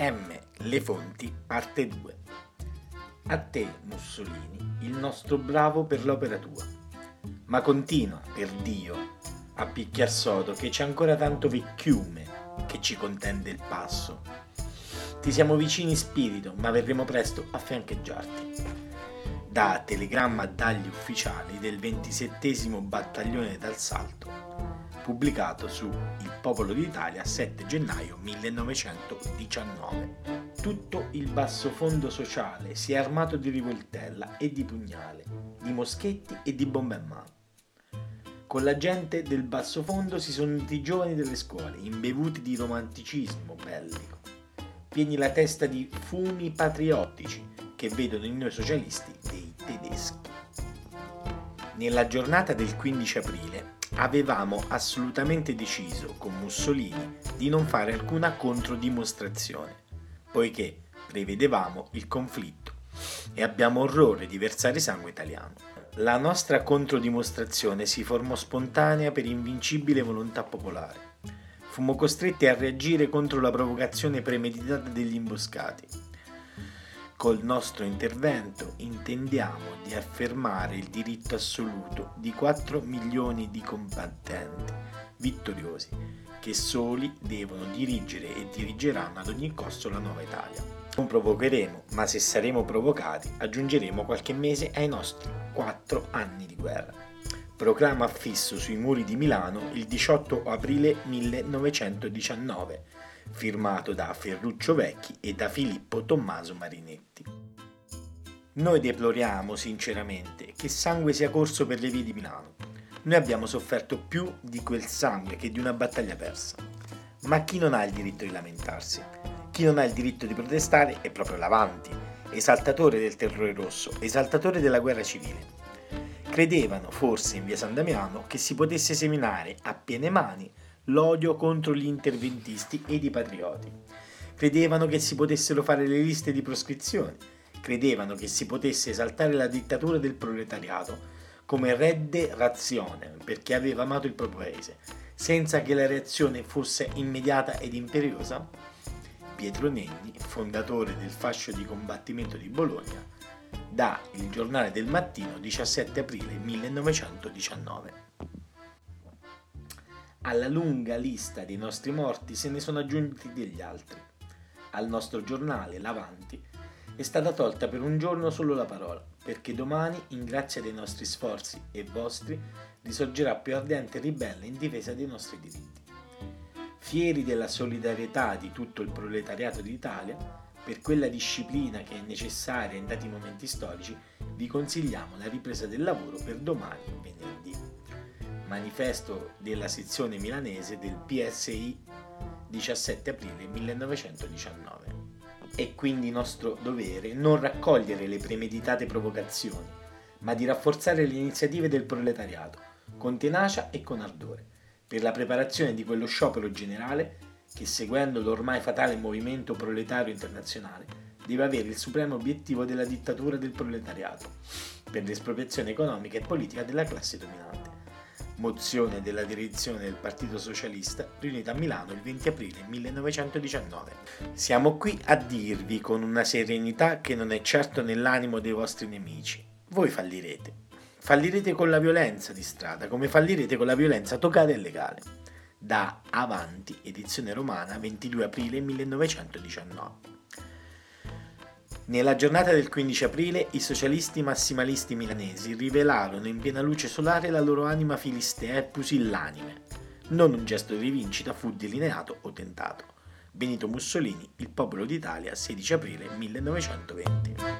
Le fonti, parte 2. A te, Mussolini, il nostro bravo per l'opera tua. Ma continua, per Dio, a picchiar sodo che c'è ancora tanto vecchiume che ci contende il passo. Ti siamo vicini spirito, ma verremo presto a fiancheggiarti. Da telegramma dagli ufficiali del 27 battaglione d'assalto pubblicato su Il Popolo d'Italia 7 gennaio 1919. Tutto il basso fondo sociale si è armato di rivoltella e di pugnale, di moschetti e di bombe a mano. Con la gente del basso fondo si sono uniti i giovani delle scuole, imbevuti di romanticismo bellico, pieni la testa di fumi patriottici che vedono in noi socialisti dei tedeschi. Nella giornata del 15 aprile avevamo assolutamente deciso con Mussolini di non fare alcuna controdimostrazione, poiché prevedevamo il conflitto e abbiamo orrore di versare sangue italiano. La nostra controdimostrazione si formò spontanea per invincibile volontà popolare. Fummo costretti a reagire contro la provocazione premeditata degli imboscati Col nostro intervento intendiamo di affermare il diritto assoluto di 4 milioni di combattenti vittoriosi che soli devono dirigere e dirigeranno ad ogni costo la nuova Italia. Non provocheremo, ma se saremo provocati aggiungeremo qualche mese ai nostri 4 anni di guerra. Proclama affisso sui muri di Milano il 18 aprile 1919 firmato da Ferruccio Vecchi e da Filippo Tommaso Marinetti. Noi deploriamo sinceramente che sangue sia corso per le vie di Milano. Noi abbiamo sofferto più di quel sangue che di una battaglia persa. Ma chi non ha il diritto di lamentarsi? Chi non ha il diritto di protestare è proprio l'Avanti, esaltatore del terrore rosso, esaltatore della guerra civile. Credevano, forse in via San Damiano, che si potesse seminare a piene mani l'odio contro gli interventisti ed i patrioti. Credevano che si potessero fare le liste di proscrizione, credevano che si potesse esaltare la dittatura del proletariato come redde razione perché aveva amato il proprio paese, senza che la reazione fosse immediata ed imperiosa? Pietro Nenni, fondatore del fascio di combattimento di Bologna, da Il giornale del mattino 17 aprile 1919. Alla lunga lista dei nostri morti se ne sono aggiunti degli altri. Al nostro giornale, l'Avanti, è stata tolta per un giorno solo la parola, perché domani, in grazia dei nostri sforzi e vostri, risorgerà più ardente e ribelle in difesa dei nostri diritti. Fieri della solidarietà di tutto il proletariato d'Italia, per quella disciplina che è necessaria in dati momenti storici, vi consigliamo la ripresa del lavoro per domani, venerdì manifesto della sezione milanese del PSI 17 aprile 1919. È quindi nostro dovere non raccogliere le premeditate provocazioni, ma di rafforzare le iniziative del proletariato, con tenacia e con ardore, per la preparazione di quello sciopero generale che, seguendo l'ormai fatale movimento proletario internazionale, deve avere il supremo obiettivo della dittatura del proletariato, per l'espropriazione economica e politica della classe dominante mozione della direzione del Partito Socialista riunita a Milano il 20 aprile 1919. Siamo qui a dirvi con una serenità che non è certo nell'animo dei vostri nemici. Voi fallirete. Fallirete con la violenza di strada, come fallirete con la violenza toccata e legale. Da Avanti, edizione romana, 22 aprile 1919. Nella giornata del 15 aprile i socialisti massimalisti milanesi rivelarono in piena luce solare la loro anima filistea e pusillanime. Non un gesto di rivincita fu delineato o tentato. Benito Mussolini, Il popolo d'Italia, 16 aprile 1920.